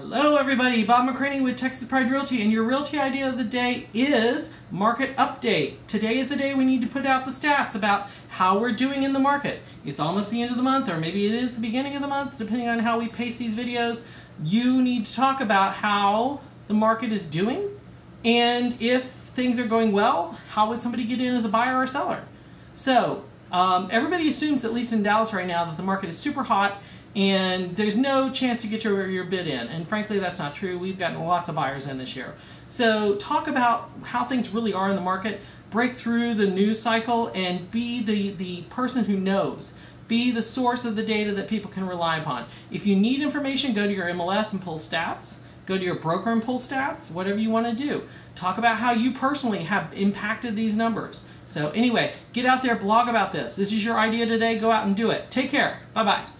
Hello, everybody. Bob McCranie with Texas Pride Realty, and your realty idea of the day is market update. Today is the day we need to put out the stats about how we're doing in the market. It's almost the end of the month, or maybe it is the beginning of the month, depending on how we pace these videos. You need to talk about how the market is doing, and if things are going well, how would somebody get in as a buyer or seller? So, um, everybody assumes, at least in Dallas right now, that the market is super hot and there's no chance to get your, your bid in. And frankly, that's not true. We've gotten lots of buyers in this year. So talk about how things really are in the market, break through the news cycle, and be the, the person who knows. Be the source of the data that people can rely upon. If you need information, go to your MLS and pull stats. Go to your broker and pull stats, whatever you want to do. Talk about how you personally have impacted these numbers. So anyway, get out there, blog about this. This is your idea today. Go out and do it. Take care. Bye-bye.